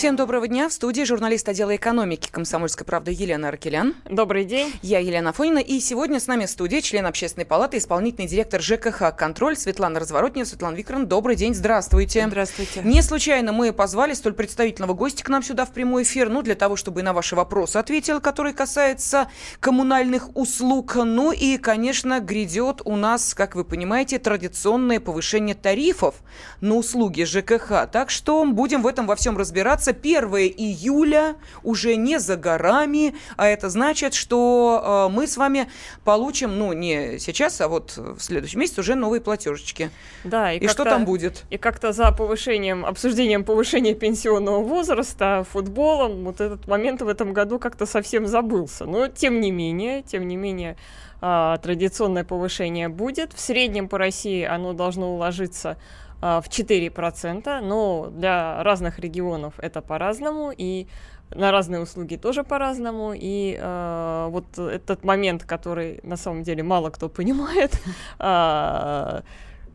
Всем доброго дня. В студии журналист отдела экономики «Комсомольской правды» Елена Аркелян. Добрый день. Я Елена Фонина. И сегодня с нами в студии член общественной палаты, исполнительный директор ЖКХ «Контроль» Светлана Разворотнева. Светлана Викторовна, добрый день. Здравствуйте. Здравствуйте. Не случайно мы позвали столь представительного гостя к нам сюда в прямой эфир, ну, для того, чтобы и на ваши вопросы ответил, который касается коммунальных услуг. Ну и, конечно, грядет у нас, как вы понимаете, традиционное повышение тарифов на услуги ЖКХ. Так что будем в этом во всем разбираться кажется, 1 июля уже не за горами, а это значит, что э, мы с вами получим, ну, не сейчас, а вот в следующем месяце уже новые платежечки. Да, и, и что там будет? И как-то за повышением, обсуждением повышения пенсионного возраста, футболом, вот этот момент в этом году как-то совсем забылся. Но тем не менее, тем не менее, э, традиционное повышение будет. В среднем по России оно должно уложиться а, в 4%, но для разных регионов это по-разному, и на разные услуги тоже по-разному. И э, вот этот момент, который на самом деле мало кто понимает, э,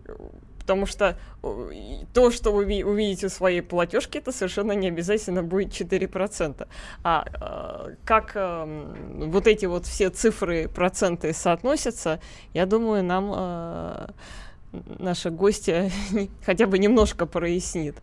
потому что то, что вы увидите в своей платежке, это совершенно не обязательно будет 4%. А э, как э, вот эти вот все цифры, проценты соотносятся, я думаю, нам... Э, наша гостья хотя бы немножко прояснит.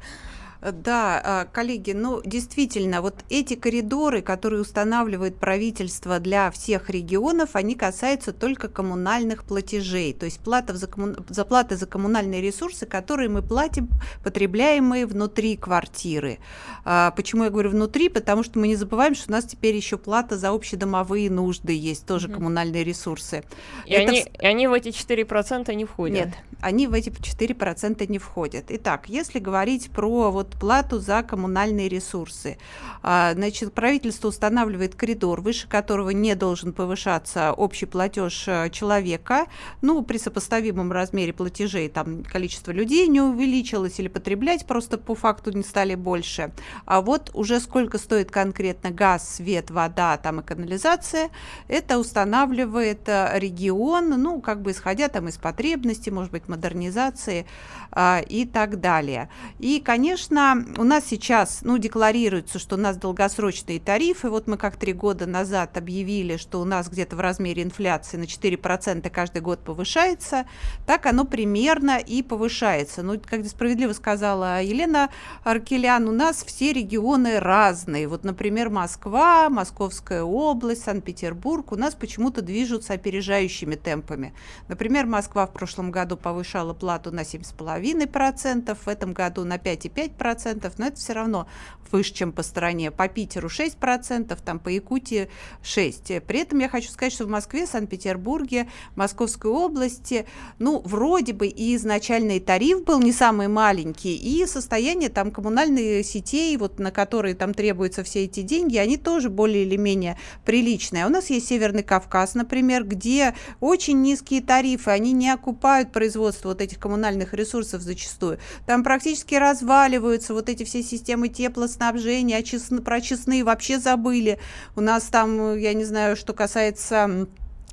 Да, а, коллеги, ну действительно, вот эти коридоры, которые устанавливает правительство для всех регионов, они касаются только коммунальных платежей, то есть плата за, комму... за платы за коммунальные ресурсы, которые мы платим, потребляемые внутри квартиры. А, почему я говорю внутри? Потому что мы не забываем, что у нас теперь еще плата за общедомовые нужды есть, тоже угу. коммунальные ресурсы. И, Это... они, и они в эти 4% не входят? Нет, они в эти 4% не входят. Итак, если говорить про вот плату за коммунальные ресурсы. А, значит, правительство устанавливает коридор, выше которого не должен повышаться общий платеж э, человека. Ну, при сопоставимом размере платежей там количество людей не увеличилось или потреблять просто по факту не стали больше. А вот уже сколько стоит конкретно газ, свет, вода там и канализация, это устанавливает э, регион, ну, как бы исходя там из потребностей, может быть, модернизации а, и так далее. И, конечно, у нас сейчас, ну, декларируется, что у нас долгосрочные тарифы. Вот мы как три года назад объявили, что у нас где-то в размере инфляции на 4% каждый год повышается. Так оно примерно и повышается. Ну, как справедливо сказала Елена Аркелян, у нас все регионы разные. Вот, например, Москва, Московская область, Санкт-Петербург у нас почему-то движутся опережающими темпами. Например, Москва в прошлом году повышала плату на 7,5%, в этом году на 5,5%, 6%, но это все равно выше, чем по стране. По Питеру 6%, там по Якутии 6%. При этом я хочу сказать, что в Москве, Санкт-Петербурге, Московской области, ну, вроде бы и изначальный тариф был не самый маленький, и состояние там коммунальных сетей, вот на которые там требуются все эти деньги, они тоже более или менее приличные. А у нас есть Северный Кавказ, например, где очень низкие тарифы, они не окупают производство вот этих коммунальных ресурсов зачастую. Там практически разваливаются вот эти все системы теплоснабжения, а про честные вообще забыли. У нас там, я не знаю, что касается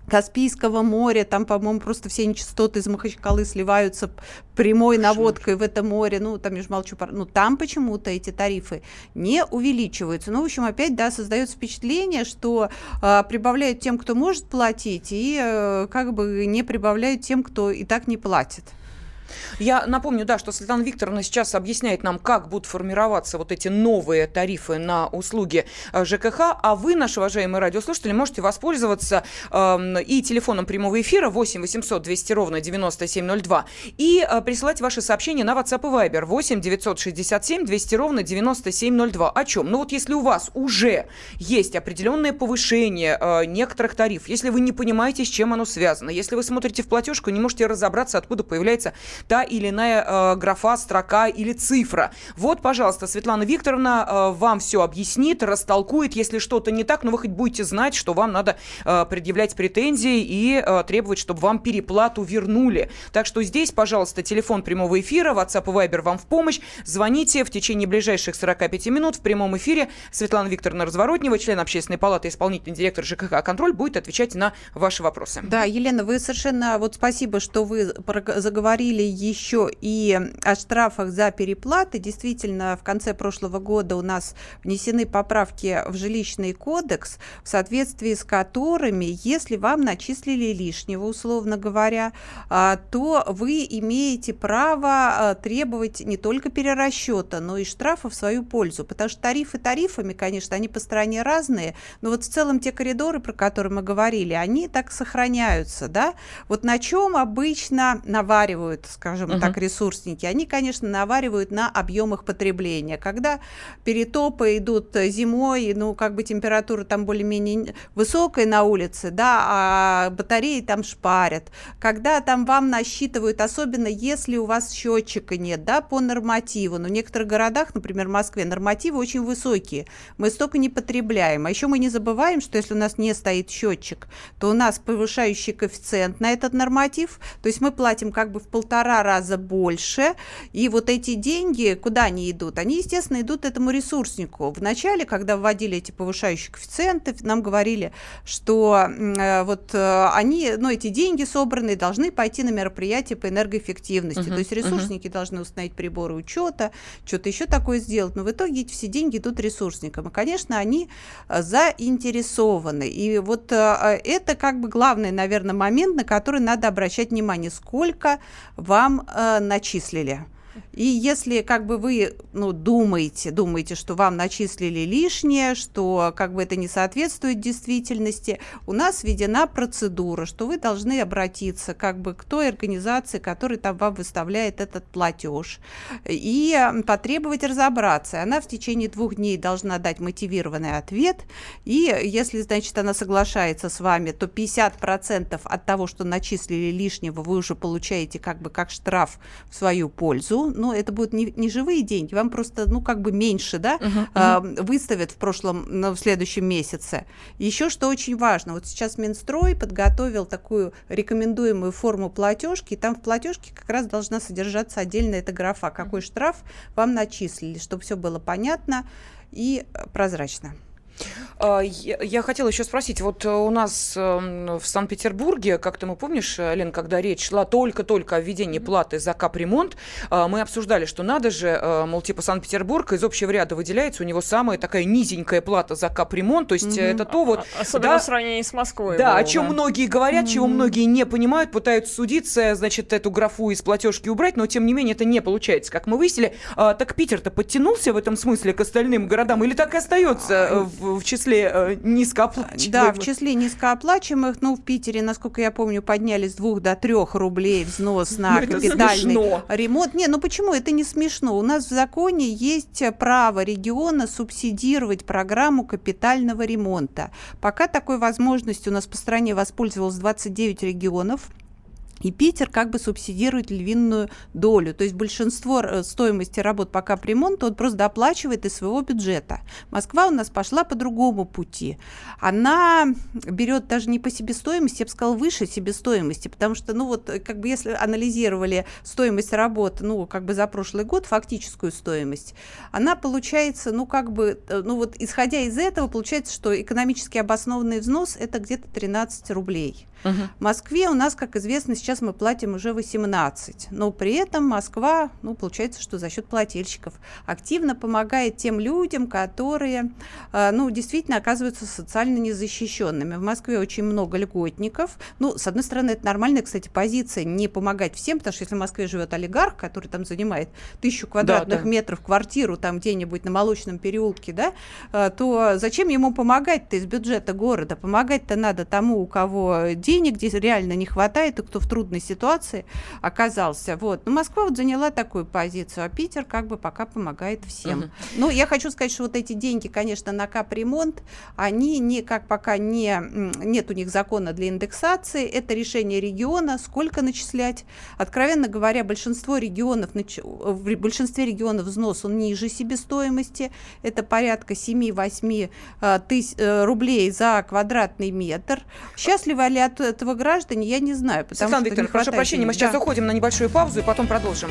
Каспийского моря, там, по-моему, просто все нечистоты из Махачкалы сливаются прямой наводкой в это море, ну, там, я же молчу, ну, там почему-то эти тарифы не увеличиваются. Ну, в общем, опять, да, создается впечатление, что э, прибавляют тем, кто может платить, и э, как бы не прибавляют тем, кто и так не платит. Я напомню, да, что Светлана Викторовна сейчас объясняет нам, как будут формироваться вот эти новые тарифы на услуги э, ЖКХ, а вы, наши уважаемые радиослушатели, можете воспользоваться э, и телефоном прямого эфира 8 800 200 ровно 9702 и э, присылать ваши сообщения на WhatsApp и Viber 8 967 200 ровно 9702. О чем? Ну вот если у вас уже есть определенное повышение э, некоторых тарифов, если вы не понимаете, с чем оно связано, если вы смотрите в платежку не можете разобраться, откуда появляется та или иная э, графа, строка или цифра. Вот, пожалуйста, Светлана Викторовна э, вам все объяснит, растолкует, если что-то не так, но вы хоть будете знать, что вам надо э, предъявлять претензии и э, требовать, чтобы вам переплату вернули. Так что здесь, пожалуйста, телефон прямого эфира, WhatsApp и Viber вам в помощь. Звоните в течение ближайших 45 минут в прямом эфире. Светлана Викторовна Разворотнева, член Общественной палаты, исполнительный директор ЖКХ «Контроль», будет отвечать на ваши вопросы. Да, Елена, вы совершенно... Вот спасибо, что вы заговорили еще и о штрафах за переплаты. Действительно, в конце прошлого года у нас внесены поправки в жилищный кодекс, в соответствии с которыми, если вам начислили лишнего, условно говоря, а, то вы имеете право а, требовать не только перерасчета, но и штрафа в свою пользу. Потому что тарифы тарифами, конечно, они по стране разные, но вот в целом те коридоры, про которые мы говорили, они так сохраняются, да? Вот на чем обычно наваривают, скажем uh-huh. так, ресурсники? Они, конечно, наваривают на объемах потребления. Когда перетопы идут зимой, ну, как бы температура там более-менее высокая на улице, да, а батареи там шпарят. Когда там вам насчитывают, особенно если у вас счетчика нет, да, по нормативу. Но в некоторых городах, например, в Москве, нормативы очень высокие. Мы столько не потребляем. А еще мы не забываем, что если у нас не стоит счетчик, то у нас повышающий коэффициент на этот норматив. То есть мы платим как бы в полтора раза больше. И вот эти деньги, куда они идут? Они, естественно, идут этому ресурснику. Вначале, когда вводили эти повышающие коэффициенты, нам говорили, что э, вот э, они, ну, эти деньги собранные должны пойти на мероприятия по энергоэффективности. Uh-huh, То есть ресурсники uh-huh. должны установить приборы учета, что-то еще такое сделать. Но в итоге эти все деньги идут ресурсникам. И, конечно, они э, заинтересованы. И вот это как бы главный, наверное, момент, на который надо обращать внимание. Сколько вам начислили? И если как бы вы ну, думаете, думаете, что вам начислили лишнее, что как бы это не соответствует действительности, у нас введена процедура, что вы должны обратиться как бы к той организации, которая там вам выставляет этот платеж, и потребовать разобраться. Она в течение двух дней должна дать мотивированный ответ, и если, значит, она соглашается с вами, то 50% от того, что начислили лишнего, вы уже получаете как бы как штраф в свою пользу, ну, это будут не, не живые деньги, вам просто, ну, как бы меньше, да, uh-huh, э, выставят в прошлом, ну, в следующем месяце. Еще что очень важно, вот сейчас Минстрой подготовил такую рекомендуемую форму платежки, и там в платежке как раз должна содержаться отдельно эта графа, какой штраф вам начислили, чтобы все было понятно и прозрачно. А, я хотела еще спросить, вот э, у нас эм, в Санкт-Петербурге, как ты мы помнишь, Лен, когда речь шла только-только о введении платы за капремонт, а, мы обсуждали, что надо же, э, мол, типа Санкт-Петербург из общего ряда выделяется, у него самая такая низенькая плата за капремонт, то есть mm-hmm. это то вот... А, особенно да, в сравнении с Москвой. Да, было, о чем да. многие говорят, mm-hmm. чего многие не понимают, пытаются судиться, значит, эту графу из платежки убрать, но тем не менее это не получается, как мы выяснили. Так Питер-то подтянулся в этом смысле к остальным городам или так и остается э, в, в числе э, низкооплачиваемых. Да, в числе низкооплачиваемых, ну, в Питере, насколько я помню, подняли с 2 до 3 рублей взнос на капитальный ремонт. Не, ну почему? Это не смешно. У нас в законе есть право региона субсидировать программу капитального ремонта. Пока такой возможностью у нас по стране воспользовалось 29 регионов. И Питер как бы субсидирует львиную долю. То есть большинство э, стоимости работ по капремонту он просто доплачивает из своего бюджета. Москва у нас пошла по другому пути. Она берет даже не по себестоимости, я бы сказала, выше себестоимости, потому что, ну вот, как бы если анализировали стоимость работы, ну, как бы за прошлый год, фактическую стоимость, она получается, ну, как бы, э, ну вот, исходя из этого, получается, что экономически обоснованный взнос – это где-то 13 рублей. Угу. В Москве у нас, как известно, сейчас мы платим уже 18, но при этом Москва, ну, получается, что за счет плательщиков активно помогает тем людям, которые, э, ну, действительно оказываются социально незащищенными. В Москве очень много льготников. Ну, с одной стороны, это нормальная, кстати, позиция не помогать всем, потому что если в Москве живет олигарх, который там занимает тысячу квадратных да, да. метров квартиру там где-нибудь на Молочном переулке, да, э, то зачем ему помогать-то из бюджета города? Помогать-то надо тому, у кого денег здесь реально не хватает, и кто в труд трудной ситуации оказался. Вот. Но Москва вот заняла такую позицию, а Питер как бы пока помогает всем. Угу. Ну, я хочу сказать, что вот эти деньги, конечно, на капремонт, они не, как пока не, нет у них закона для индексации, это решение региона, сколько начислять. Откровенно говоря, большинство регионов, в большинстве регионов взнос он ниже себестоимости, это порядка 7-8 э, тысяч э, рублей за квадратный метр. Счастливы ли от этого граждане, я не знаю. Светлана Викторовна, прошу прощения, мы сейчас да. уходим на небольшую паузу и потом продолжим.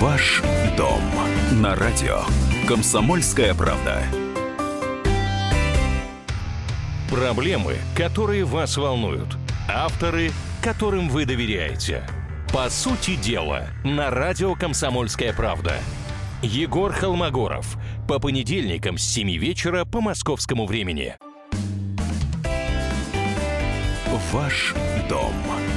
Ваш дом на радио. Комсомольская правда. Проблемы, которые вас волнуют. Авторы, которым вы доверяете. По сути дела, на радио «Комсомольская правда». Егор Холмогоров. По понедельникам с 7 вечера по московскому времени. Ваш дом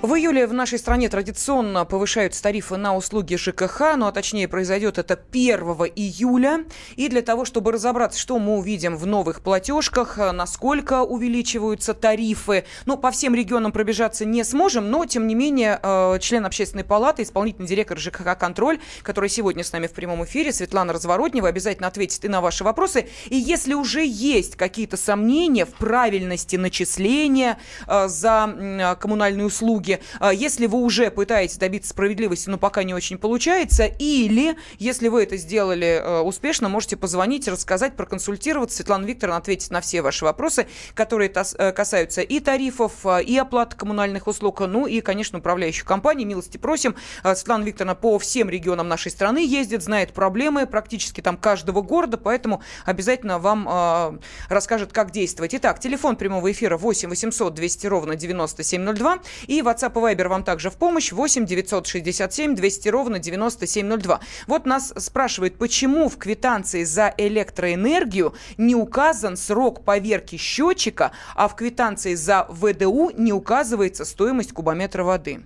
В июле в нашей стране традиционно повышаются тарифы на услуги ЖКХ, ну а точнее произойдет это 1 июля. И для того, чтобы разобраться, что мы увидим в новых платежках, насколько увеличиваются тарифы, ну по всем регионам пробежаться не сможем, но тем не менее э, член общественной палаты, исполнительный директор ЖКХ «Контроль», который сегодня с нами в прямом эфире, Светлана Разворотнева, обязательно ответит и на ваши вопросы. И если уже есть какие-то сомнения в правильности начисления э, за коммунальные услуги, а, если вы уже пытаетесь добиться справедливости, но пока не очень получается, или если вы это сделали э, успешно, можете позвонить, рассказать, проконсультироваться. Светлана Викторовна ответит на все ваши вопросы, которые э, касаются и тарифов, э, и оплаты коммунальных услуг, ну и, конечно, управляющих компаний. Милости просим. Светлана Викторовна по всем регионам нашей страны ездит, знает проблемы практически там каждого города, поэтому обязательно вам расскажет, как действовать. Итак, телефон прямого эфира 8 800 200 ровно 9702 и WhatsApp WhatsApp и Viber вам также в помощь. 8 967 200 ровно 9702. Вот нас спрашивают, почему в квитанции за электроэнергию не указан срок поверки счетчика, а в квитанции за ВДУ не указывается стоимость кубометра воды?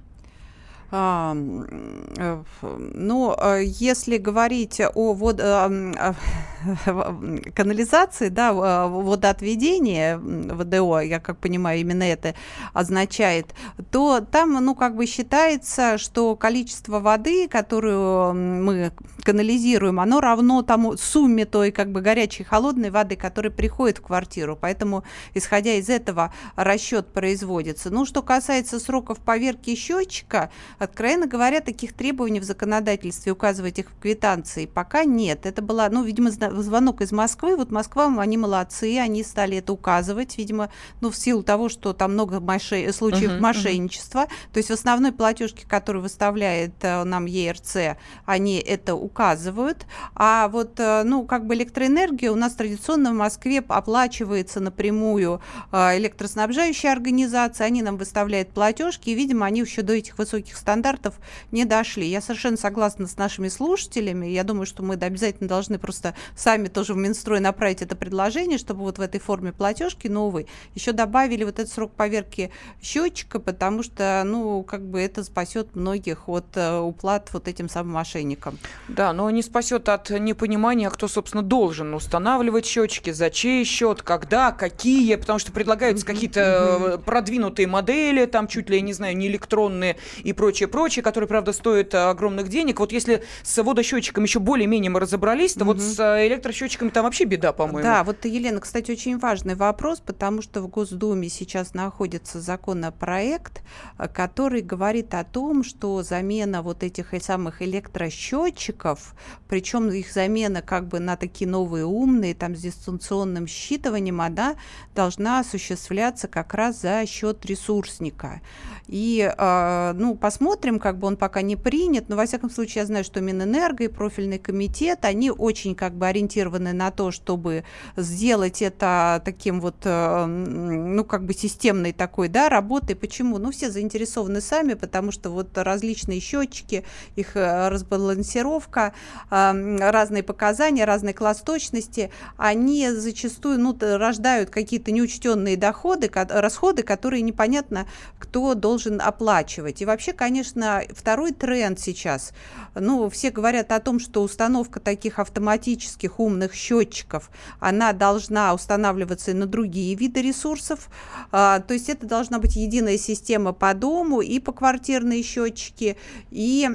А, э, ну, э, если говорить о вод... Э, канализации, да, водоотведения ВДО, я как понимаю, именно это означает, то там, ну, как бы считается, что количество воды, которую мы канализируем, оно равно тому сумме той, как бы, горячей холодной воды, которая приходит в квартиру. Поэтому, исходя из этого, расчет производится. Ну, что касается сроков поверки счетчика, Откровенно говоря, таких требований в законодательстве указывать их в квитанции пока нет. Это была, ну, видимо, звонок из Москвы. Вот Москва, они молодцы, они стали это указывать, видимо, ну, в силу того, что там много мошен... случаев uh-huh, мошенничества. Uh-huh. То есть в основной платежке, которую выставляет э, нам ЕРЦ, они это указывают. А вот, э, ну, как бы электроэнергия у нас традиционно в Москве оплачивается напрямую э, электроснабжающая организация, они нам выставляют платежки, и, видимо, они еще до этих высоких стандартов стандартов не дошли. Я совершенно согласна с нашими слушателями. Я думаю, что мы обязательно должны просто сами тоже в Минстрой направить это предложение, чтобы вот в этой форме платежки новой еще добавили вот этот срок поверки счетчика, потому что, ну, как бы это спасет многих от э, уплат вот этим самым мошенникам. Да, но не спасет от непонимания, кто, собственно, должен устанавливать счетчики, за чей счет, когда, какие, потому что предлагаются какие-то э, продвинутые модели, там чуть ли, я не знаю, не электронные и прочее прочее, прочее, которые, правда, стоят э, огромных денег. Вот если с водосчетчиком еще более-менее мы разобрались, то угу. вот с э, электросчетчиками там вообще беда, по-моему. Да, вот, Елена, кстати, очень важный вопрос, потому что в Госдуме сейчас находится законопроект, э, который говорит о том, что замена вот этих самых электросчетчиков, причем их замена как бы на такие новые умные, там с дистанционным считыванием, она должна осуществляться как раз за счет ресурсника. И, э, ну, посмотрим, как бы он пока не принят, но, во всяком случае, я знаю, что Минэнерго и профильный комитет, они очень как бы ориентированы на то, чтобы сделать это таким вот, э, ну, как бы системной такой, да, работой. Почему? Ну, все заинтересованы сами, потому что вот различные счетчики, их э, разбалансировка, разные показания, разный класс точности, они зачастую, ну, рождают какие-то неучтенные доходы, расходы, которые непонятно, кто должен оплачивать. И вообще, конечно, конечно, второй тренд сейчас. Ну, все говорят о том, что установка таких автоматических умных счетчиков, она должна устанавливаться и на другие виды ресурсов. А, то есть это должна быть единая система по дому и по квартирные счетчики, и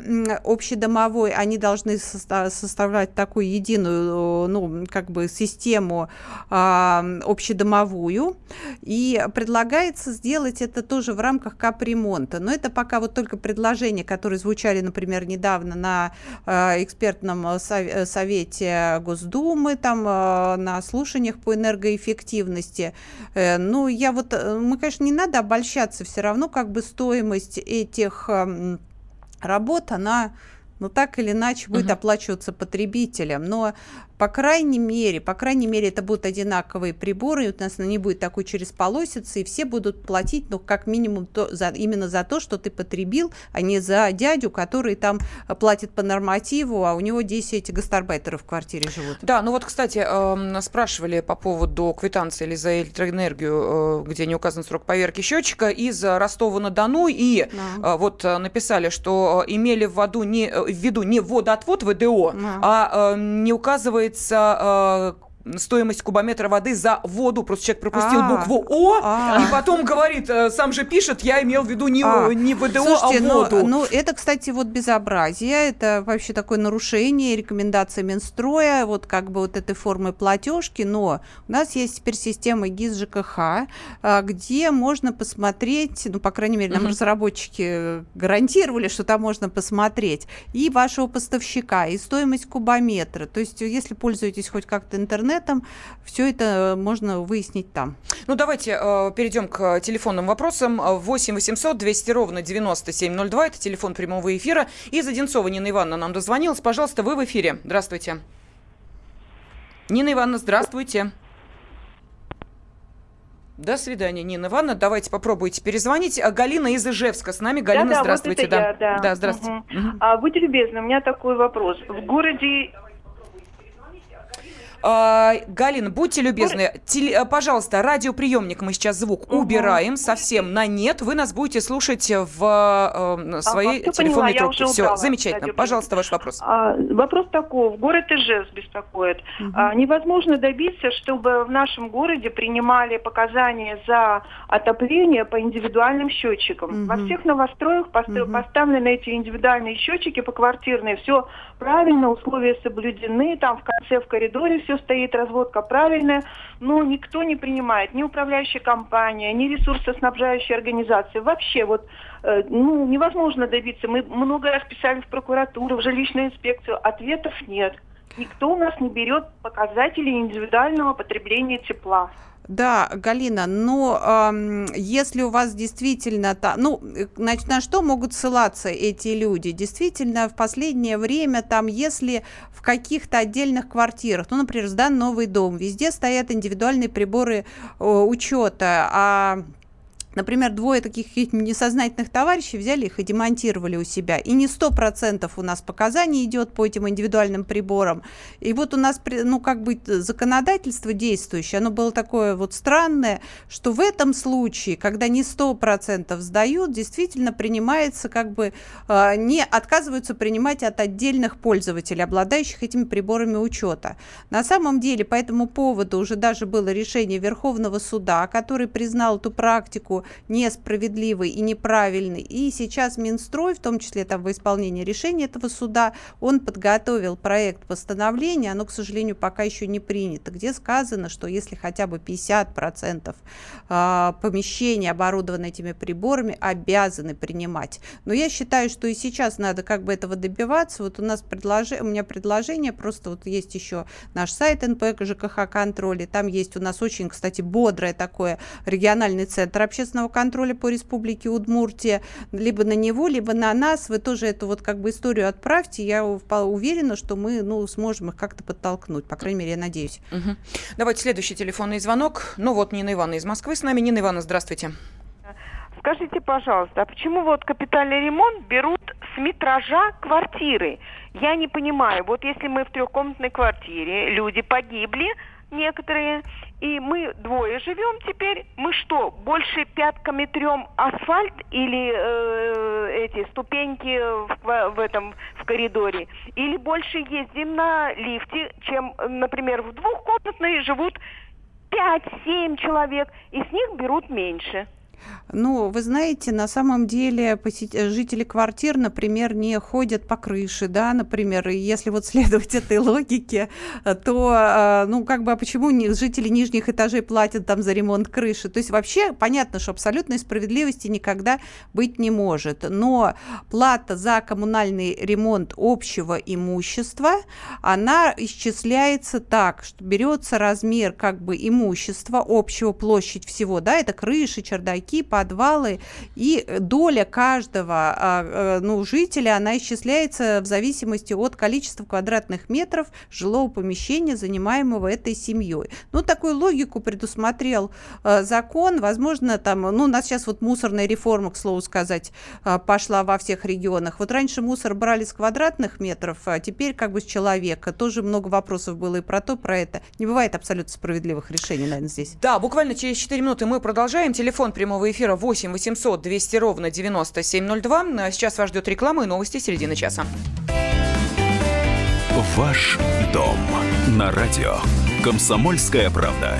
общедомовой. Они должны составлять такую единую, ну, как бы систему а, общедомовую. И предлагается сделать это тоже в рамках капремонта. Но это пока вот только предложения, которые звучали, например, недавно на э, экспертном совете Госдумы, там э, на слушаниях по энергоэффективности. Э, ну, я вот, э, мы, конечно, не надо обольщаться, все равно как бы стоимость этих э, работ, она ну, так или иначе будет uh-huh. оплачиваться потребителям. Но по крайней мере, по крайней мере, это будут одинаковые приборы, и у нас не будет такой через полосицы, и все будут платить, ну, как минимум, то, за, именно за то, что ты потребил, а не за дядю, который там платит по нормативу, а у него 10 гастарбайтеров в квартире живут. Да, ну вот, кстати, э, спрашивали по поводу квитанции или за электроэнергию, э, где не указан срок поверки счетчика, из Ростова-на-Дону, и да. э, вот э, написали, что э, имели в виду не, э, в виду не водоотвод ВДО, да. а э, не указывает оказывается, э, стоимость кубометра воды за воду. Просто человек пропустил а, букву О, а. и потом говорит, э, сам же пишет, я имел в виду не, а. не ВДО, а Слушайте, а воду. Ну, ну, это, кстати, вот безобразие, это вообще такое нарушение рекомендации Минстроя, вот как бы вот этой формы платежки, но у нас есть теперь система ГИС ЖКХ, а, где можно посмотреть, ну, по крайней мере, нам угу. разработчики гарантировали, что там можно посмотреть, и вашего поставщика, и стоимость кубометра. То есть, если пользуетесь хоть как-то интернетом, интернетом. Все это можно выяснить там. Ну, давайте э, перейдем к телефонным вопросам. 8 800 200 ровно 9702. Это телефон прямого эфира. Из Одинцова Нина Ивановна нам дозвонилась. Пожалуйста, вы в эфире. Здравствуйте. Нина Ивановна, здравствуйте. До свидания, Нина Ивановна. Давайте попробуйте перезвонить. А Галина из Ижевска с нами. Галина, да, здравствуйте. Вот да. Я, да. да, здравствуйте. Угу. Угу. А, будьте любезны, у меня такой вопрос. В городе Галина, будьте любезны, теле, пожалуйста, радиоприемник мы сейчас звук угу. убираем совсем на нет. Вы нас будете слушать в э, своей ага, телефонной поняла, трубке. Все, замечательно. Пожалуйста, ваш вопрос. А, вопрос такой. Город Ижевск беспокоит. Угу. А, невозможно добиться, чтобы в нашем городе принимали показания за отопление по индивидуальным счетчикам. Угу. Во всех новостроях пост- угу. поставлены эти индивидуальные счетчики по квартирные. Все правильно, условия соблюдены. Там в конце в коридоре все стоит, разводка правильная, но никто не принимает, ни управляющая компания, ни ресурсоснабжающая организация. Вообще вот э, ну, невозможно добиться. Мы много раз писали в прокуратуру, в жилищную инспекцию, ответов нет. Никто у нас не берет показатели индивидуального потребления тепла. Да, Галина, но э, если у вас действительно, та, ну, значит, на что могут ссылаться эти люди? Действительно, в последнее время там, если в каких-то отдельных квартирах, ну, например, сдан новый дом, везде стоят индивидуальные приборы э, учета, а Например, двое таких несознательных товарищей взяли их и демонтировали у себя. И не сто процентов у нас показаний идет по этим индивидуальным приборам. И вот у нас, ну, как бы законодательство действующее, оно было такое вот странное, что в этом случае, когда не сто процентов сдают, действительно принимается как бы, э, не отказываются принимать от отдельных пользователей, обладающих этими приборами учета. На самом деле, по этому поводу уже даже было решение Верховного суда, который признал эту практику несправедливый и неправильный. И сейчас Минстрой, в том числе там во исполнении решения этого суда, он подготовил проект постановления, оно, к сожалению, пока еще не принято, где сказано, что если хотя бы 50% а, помещений оборудованы этими приборами, обязаны принимать. Но я считаю, что и сейчас надо как бы этого добиваться. Вот у нас предложение, у меня предложение, просто вот есть еще наш сайт НПК ЖКХ контроля, там есть у нас очень, кстати, бодрое такое региональный центр общественного государственного контроля по республике Удмуртия, либо на него, либо на нас. Вы тоже эту вот как бы историю отправьте. Я уверена, что мы ну, сможем их как-то подтолкнуть. По крайней мере, я надеюсь. Угу. Давайте следующий телефонный звонок. Ну вот Нина Ивановна из Москвы с нами. Нина Ивановна, здравствуйте. Скажите, пожалуйста, а почему вот капитальный ремонт берут с метража квартиры? Я не понимаю. Вот если мы в трехкомнатной квартире, люди погибли, некоторые, и мы двое живем теперь. Мы что, больше пятками трем асфальт или э, эти ступеньки в, в этом в коридоре? Или больше ездим на лифте, чем, например, в двухкомнатной живут 5-7 человек, и с них берут меньше? Ну, вы знаете, на самом деле посет... жители квартир, например, не ходят по крыше, да, например, и если вот следовать этой логике, то, а, ну, как бы, а почему жители нижних этажей платят там за ремонт крыши? То есть вообще понятно, что абсолютной справедливости никогда быть не может, но плата за коммунальный ремонт общего имущества, она исчисляется так, что берется размер как бы имущества, общего площадь всего, да, это крыши, чердаки, подвалы, и доля каждого а, э, ну, жителя, она исчисляется в зависимости от количества квадратных метров жилого помещения, занимаемого этой семьей. Ну, такую логику предусмотрел э, закон, возможно, там, ну, у нас сейчас вот мусорная реформа, к слову сказать, э, пошла во всех регионах. Вот раньше мусор брали с квадратных метров, а теперь как бы с человека. Тоже много вопросов было и про то, про это. Не бывает абсолютно справедливых решений, наверное, здесь. Да, буквально через 4 минуты мы продолжаем. Телефон прямого эфира эфира 8 800 200 ровно 9702. А сейчас вас ждет реклама и новости середины часа. Ваш дом на радио. Комсомольская правда.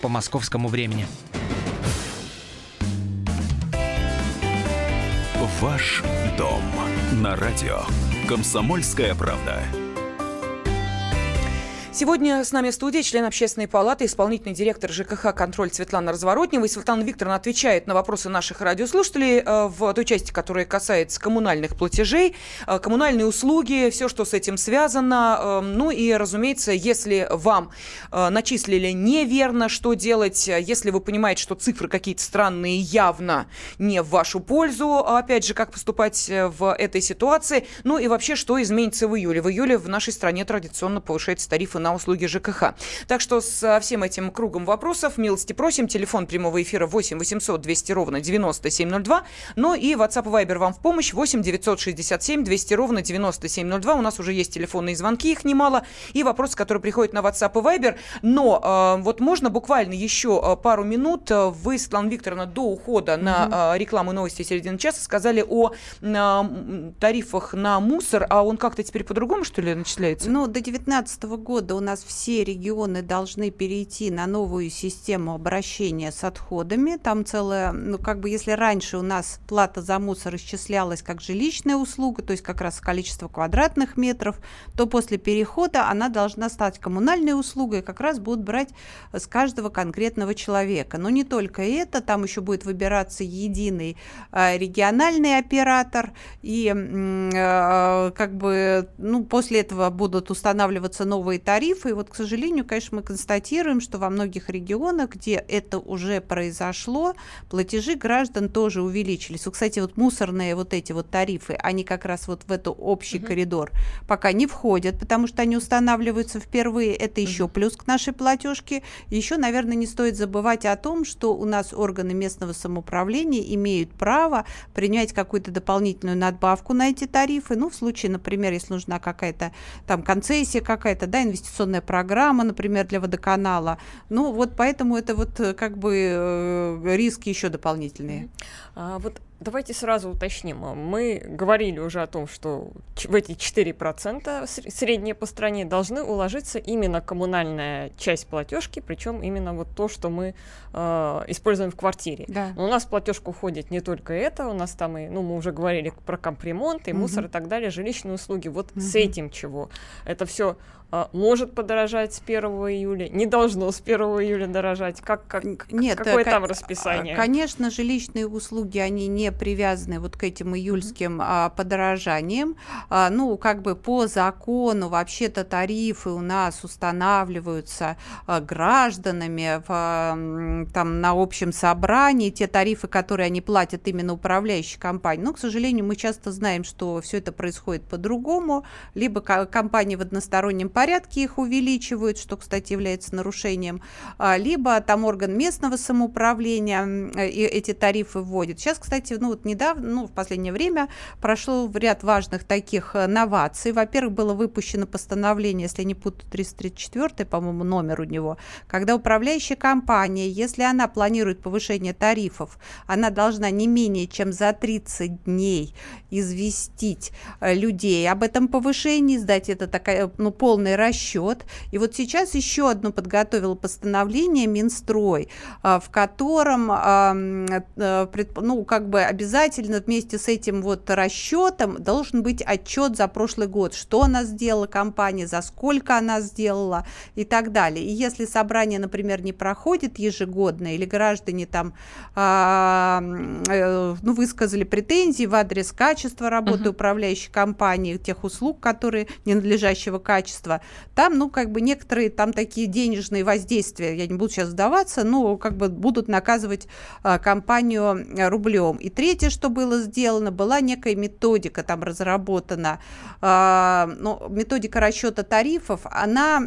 по московскому времени. Ваш дом на радио. Комсомольская правда. Сегодня с нами в студии член общественной палаты, исполнительный директор ЖКХ «Контроль» Светлана Разворотнева. И Светлана Викторовна отвечает на вопросы наших радиослушателей э, в той части, которая касается коммунальных платежей, э, коммунальные услуги, все, что с этим связано. Э, ну и, разумеется, если вам начислили неверно, что делать, если вы понимаете, что цифры какие-то странные явно не в вашу пользу, опять же, как поступать в этой ситуации, ну и вообще, что изменится в июле. В июле в нашей стране традиционно повышаются тарифы на на услуги ЖКХ. Так что со всем этим кругом вопросов милости просим. Телефон прямого эфира 8 800 200 ровно 9702. Но и WhatsApp и Viber вам в помощь 8 967 200 ровно 9702. У нас уже есть телефонные звонки, их немало. И вопросы, которые приходят на WhatsApp и Viber. Но э, вот можно буквально еще э, пару минут. Вы, Светлана Викторовна, до ухода угу. на э, рекламу новости середины часа сказали о э, тарифах на мусор. А он как-то теперь по-другому, что ли, начисляется? Ну, до 2019 года у нас все регионы должны перейти на новую систему обращения с отходами. Там целая, ну как бы если раньше у нас плата за мусор исчислялась как жилищная услуга, то есть как раз количество квадратных метров, то после перехода она должна стать коммунальной услугой, как раз будут брать с каждого конкретного человека. Но не только это, там еще будет выбираться единый э, региональный оператор, и э, как бы ну, после этого будут устанавливаться новые тарифы, тарифы. И вот, к сожалению, конечно, мы констатируем, что во многих регионах, где это уже произошло, платежи граждан тоже увеличились. Вот, кстати, вот мусорные вот эти вот тарифы, они как раз вот в эту общий uh-huh. коридор пока не входят, потому что они устанавливаются впервые. Это еще uh-huh. плюс к нашей платежке. Еще, наверное, не стоит забывать о том, что у нас органы местного самоуправления имеют право принять какую-то дополнительную надбавку на эти тарифы. Ну, в случае, например, если нужна какая-то там концессия какая-то, да, инвестиционная инвестиционная программа, например, для водоканала. Ну, вот поэтому это вот э, как бы э, риски еще дополнительные. А, вот Давайте сразу уточним. Мы говорили уже о том, что в эти 4% средние по стране должны уложиться именно коммунальная часть платежки, причем именно вот то, что мы э, используем в квартире. Да. Но у нас в платежку входит не только это, у нас там и, ну, мы уже говорили про капремонт и угу. мусор и так далее, жилищные услуги. Вот угу. с этим чего? Это все а, может подорожать с 1 июля, не должно с 1 июля дорожать. Как, как, Нет, какое там расписание? Конечно, жилищные услуги, они не не привязаны вот к этим июльским а, подорожаниям. А, ну, как бы по закону вообще-то тарифы у нас устанавливаются а, гражданами в, там, на общем собрании, те тарифы, которые они платят именно управляющей компании. Но, к сожалению, мы часто знаем, что все это происходит по-другому. Либо компании в одностороннем порядке их увеличивают, что, кстати, является нарушением, а, либо там орган местного самоуправления эти тарифы вводит. Сейчас, кстати, ну вот недавно, ну в последнее время прошло ряд важных таких э, новаций. Во-первых, было выпущено постановление, если не путаю, 334, по-моему, номер у него, когда управляющая компания, если она планирует повышение тарифов, она должна не менее чем за 30 дней известить э, людей об этом повышении, сдать это такая, ну, полный расчет. И вот сейчас еще одно подготовило постановление Минстрой, в котором, э, ну, как бы обязательно вместе с этим вот расчетом должен быть отчет за прошлый год, что она сделала компания, за сколько она сделала и так далее. И если собрание, например, не проходит ежегодно или граждане там, э, ну, высказали претензии в адрес качества работы uh-huh. управляющей компании, тех услуг, которые ненадлежащего качества, там, ну, как бы некоторые там такие денежные воздействия, я не буду сейчас сдаваться, но как бы будут наказывать а, компанию рублем. И третье, что было сделано, была некая методика там разработана, а, ну, методика расчета тарифов, она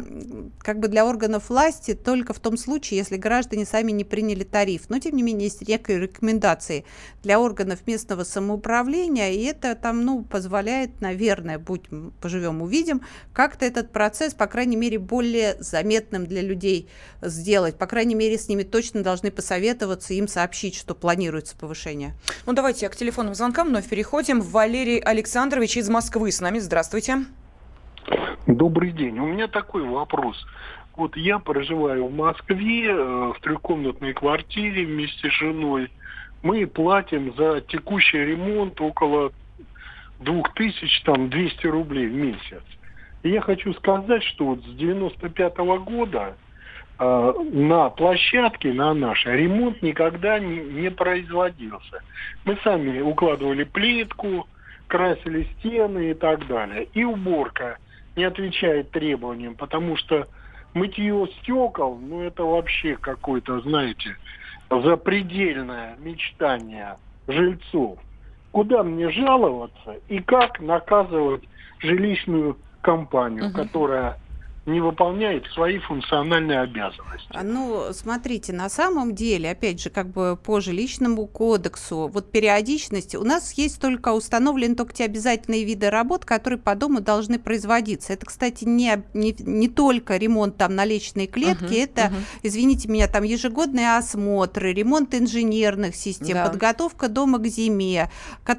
как бы для органов власти только в том случае, если граждане сами не приняли тариф. Но, тем не менее, есть некие рекомендации для органов местного самоуправления, и это там, ну, позволяет, наверное, будь поживем, увидим, как-то этот процесс, по крайней мере, более заметным для людей сделать. По крайней мере, с ними точно должны посоветоваться, им сообщить, что планируется повышение. Ну, давайте к телефонным звонкам вновь переходим. Валерий Александрович из Москвы с нами. Здравствуйте. Добрый день. У меня такой вопрос. Вот я проживаю в Москве э, в трехкомнатной квартире вместе с женой. Мы платим за текущий ремонт около 2000, там, 200 рублей в месяц. И я хочу сказать, что вот с 95 -го года на площадке, на нашей, ремонт никогда не, не производился. Мы сами укладывали плитку, красили стены и так далее. И уборка не отвечает требованиям, потому что мытье стекол, ну это вообще какое-то, знаете, запредельное мечтание жильцов. Куда мне жаловаться и как наказывать жилищную компанию, угу. которая не выполняет свои функциональные обязанности. А, ну, смотрите, на самом деле, опять же, как бы по жилищному кодексу, вот периодичность, у нас есть только установлены только те обязательные виды работ, которые по дому должны производиться. Это, кстати, не, не, не только ремонт там на личной клетке, uh-huh, это, uh-huh. извините меня, там ежегодные осмотры, ремонт инженерных систем, да. подготовка дома к зиме.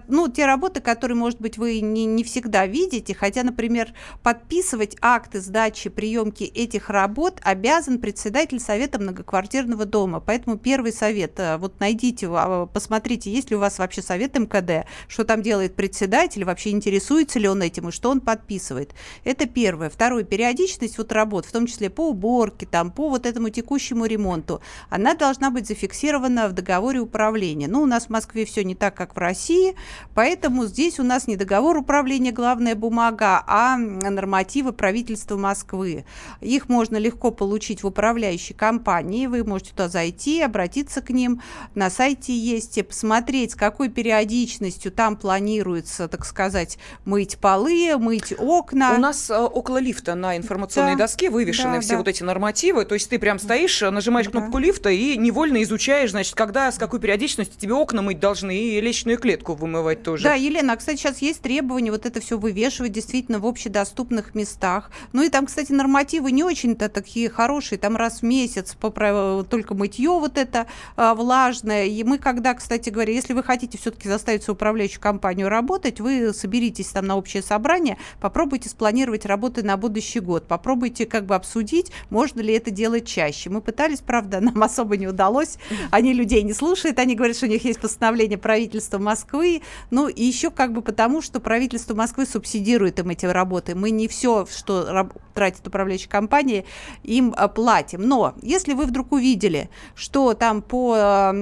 Ну, те работы, которые, может быть, вы не, не всегда видите, хотя, например, подписывать акты сдачи приемки этих работ обязан председатель совета многоквартирного дома. Поэтому первый совет, э, вот найдите, а, посмотрите, есть ли у вас вообще совет МКД, что там делает председатель, вообще интересуется ли он этим и что он подписывает. Это первое. Второе, периодичность вот работ, в том числе по уборке, там, по вот этому текущему ремонту, она должна быть зафиксирована в договоре управления. Ну, у нас в Москве все не так, как в России, поэтому здесь у нас не договор управления главная бумага, а нормативы правительства Москвы Москвы. Их можно легко получить в управляющей компании. Вы можете туда зайти, обратиться к ним. На сайте есть, и посмотреть, с какой периодичностью там планируется, так сказать, мыть полы, мыть окна. У нас э, около лифта на информационной да, доске вывешены да, все да. вот эти нормативы. То есть ты прям стоишь, нажимаешь да. кнопку лифта и невольно изучаешь, значит, когда, с какой периодичностью тебе окна мыть должны и личную клетку вымывать тоже. Да, Елена, а, кстати, сейчас есть требования вот это все вывешивать действительно в общедоступных местах. Ну и там, кстати, нормативы не очень-то такие хорошие, там раз в месяц поправ... только мытье вот это а, влажное. И мы когда, кстати говоря, если вы хотите все-таки заставить свою управляющую компанию работать, вы соберитесь там на общее собрание, попробуйте спланировать работы на будущий год, попробуйте как бы обсудить, можно ли это делать чаще. Мы пытались, правда, нам особо не удалось, они людей не слушают, они говорят, что у них есть постановление правительства Москвы, ну и еще как бы потому, что правительство Москвы субсидирует им эти работы. Мы не все, что тратит управляющая компания, им платим. Но если вы вдруг увидели, что там по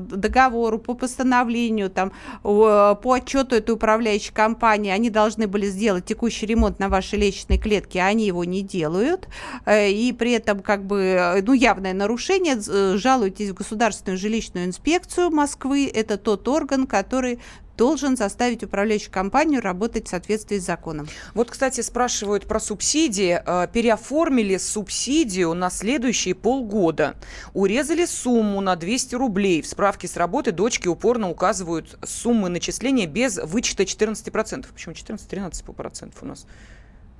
договору, по постановлению, там, по отчету этой управляющей компании они должны были сделать текущий ремонт на вашей лестничной клетке, а они его не делают, и при этом как бы, ну, явное нарушение, жалуйтесь в Государственную жилищную инспекцию Москвы, это тот орган, который должен заставить управляющую компанию работать в соответствии с законом. Вот, кстати, спрашивают про субсидии. Э, переоформили субсидию на следующие полгода. Урезали сумму на 200 рублей. В справке с работы дочки упорно указывают суммы начисления без вычета 14%. Почему 14-13% у нас?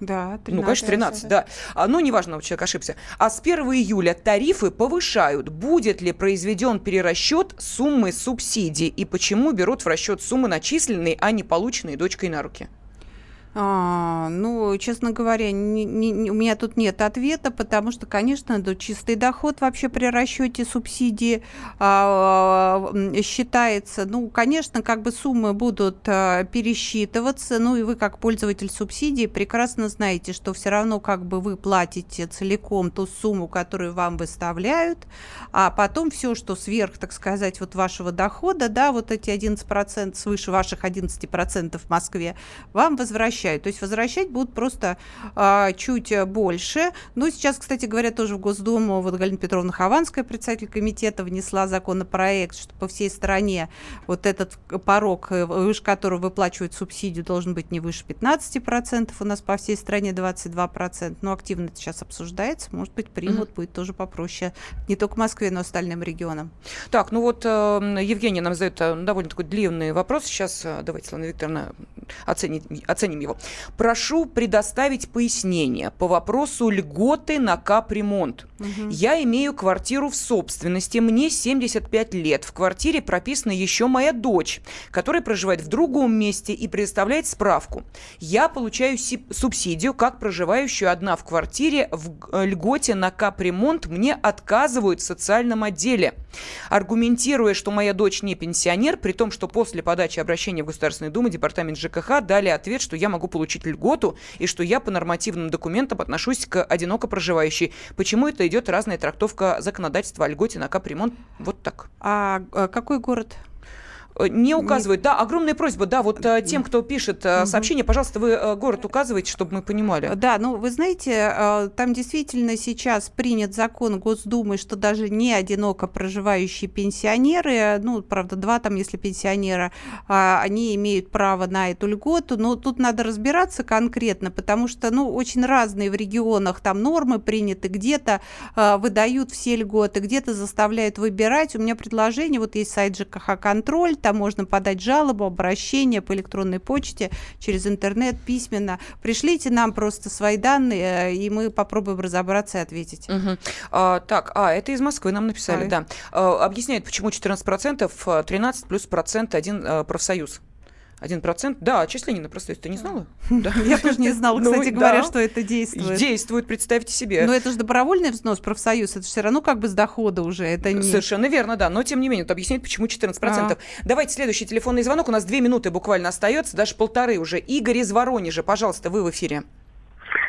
Да, 13. Ну, конечно, 13, да. А, ну, неважно, человек ошибся. А с 1 июля тарифы повышают. Будет ли произведен перерасчет суммы субсидий и почему берут в расчет суммы начисленные, а не полученные дочкой на руки? А, ну, честно говоря, не, не, у меня тут нет ответа, потому что, конечно, да, чистый доход вообще при расчете субсидии а, считается. Ну, конечно, как бы суммы будут а, пересчитываться, ну и вы как пользователь субсидии прекрасно знаете, что все равно как бы вы платите целиком ту сумму, которую вам выставляют, а потом все, что сверх, так сказать, вот вашего дохода, да, вот эти 11% свыше ваших 11% в Москве, вам возвращают возвращают. То есть возвращать будут просто а, чуть больше. Но сейчас, кстати говоря, тоже в Госдуму вот Галина Петровна Хованская, председатель комитета, внесла законопроект, что по всей стране вот этот порог, э, выше которого выплачивают субсидию, должен быть не выше 15%. У нас по всей стране 22%. Но активно это сейчас обсуждается. Может быть, примут, mm-hmm. будет тоже попроще. Не только Москве, но и остальным регионам. Так, ну вот э, Евгения нам задает э, довольно такой длинный вопрос. Сейчас э, давайте, Лана Викторовна, оценить, оценим его. Прошу предоставить пояснение по вопросу льготы на капремонт. Я имею квартиру в собственности, мне 75 лет. В квартире прописана еще моя дочь, которая проживает в другом месте и предоставляет справку. Я получаю субсидию, как проживающую одна в квартире в э, льготе на капремонт мне отказывают в социальном отделе, аргументируя, что моя дочь не пенсионер, при том, что после подачи обращения в Государственную Думу департамент ЖКХ дали ответ, что я могу получить льготу и что я по нормативным документам отношусь к одиноко проживающей. Почему это идет разная трактовка законодательства о льготе на капремонт? Вот так. А, а какой город? Э, не указывают. Да, огромная просьба, да, вот э, тем, кто пишет угу. сообщение, пожалуйста, вы город указываете, чтобы мы понимали. Да, ну вы знаете, там действительно сейчас принят закон Госдумы, что даже не одиноко проживающие пенсионеры, ну, правда, два там, если пенсионера, а, они имеют право на эту льготу, но тут надо разбираться конкретно, потому что, ну, очень разные в регионах там нормы приняты, где-то выдают все льготы, где-то заставляют выбирать. У меня предложение, вот есть сайт ЖКХ «Контроль», там можно подать жалобу, обращение по электронной почте, через интернет, письменно. Пришлите нам просто свои данные, э, и мы попробуем разобраться и ответить. Угу. А, так, а, это из Москвы нам написали, а. да. А, объясняет, почему 14%, 13 э, плюс процент один а, профсоюз. Один процент. Да, отчисление на профсоюз. Ты не знала? Да. Я тоже не знала, ну кстати говоря, что это действует. Действует, представьте себе. Но это же добровольный взнос профсоюз, это все равно как бы с дохода уже. Это не... Совершенно верно, да. Но тем не менее, это объясняет, почему 14%. А. Давайте следующий телефонный звонок. У нас две минуты буквально остается, даже полторы уже. Игорь из Воронежа, пожалуйста, вы в эфире.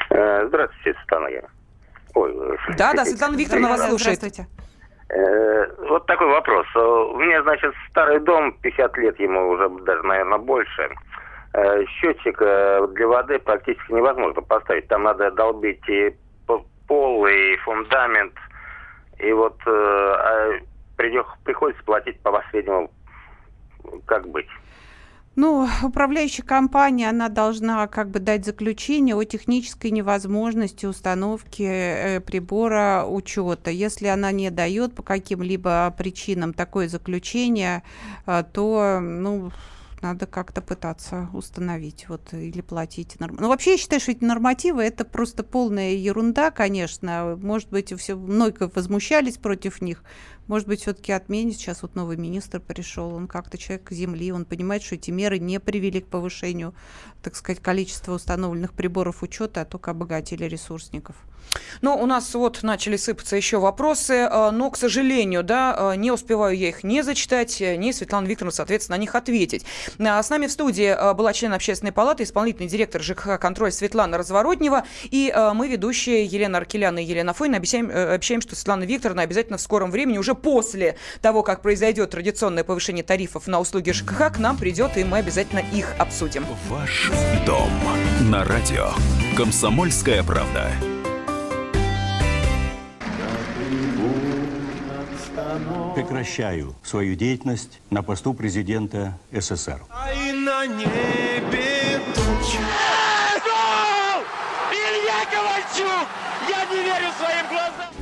Э, здравствуйте, Светлана Ой, да, да, Светлана Викторовна вас слушает. Здравствуйте. Э, вот такой вопрос. Э, у меня, значит, старый дом, 50 лет ему уже даже, наверное, больше. Э, счетчик для воды практически невозможно поставить. Там надо долбить и пол, и фундамент. И вот а приходится платить по последнему. Как быть? Ну, управляющая компания, она должна как бы дать заключение о технической невозможности установки э, прибора учета. Если она не дает по каким-либо причинам такое заключение, э, то, ну, надо как-то пытаться установить вот или платить. Ну, вообще, я считаю, что эти нормативы это просто полная ерунда, конечно. Может быть, все много возмущались против них. Может быть, все-таки отменить. Сейчас вот новый министр пришел, он как-то человек земли, он понимает, что эти меры не привели к повышению, так сказать, количества установленных приборов учета, а только обогатили ресурсников. Ну, у нас вот начали сыпаться еще вопросы, э, но, к сожалению, да, э, не успеваю я их не зачитать, э, не Светлана Викторовна, соответственно, на них ответить. С нами в студии была член общественной палаты, исполнительный директор ЖКХ «Контроль» Светлана Разворотнева. И мы, ведущие Елена Аркеляна и Елена Фойна, обещаем, обещаем, что Светлана Викторовна обязательно в скором времени, уже после того, как произойдет традиционное повышение тарифов на услуги ЖКХ, к нам придет, и мы обязательно их обсудим. Ваш дом на радио. Комсомольская правда. Прекращаю свою деятельность на посту президента СССР. А и на небе тучи. Илья Ковальчук! Я не верю своим глазам!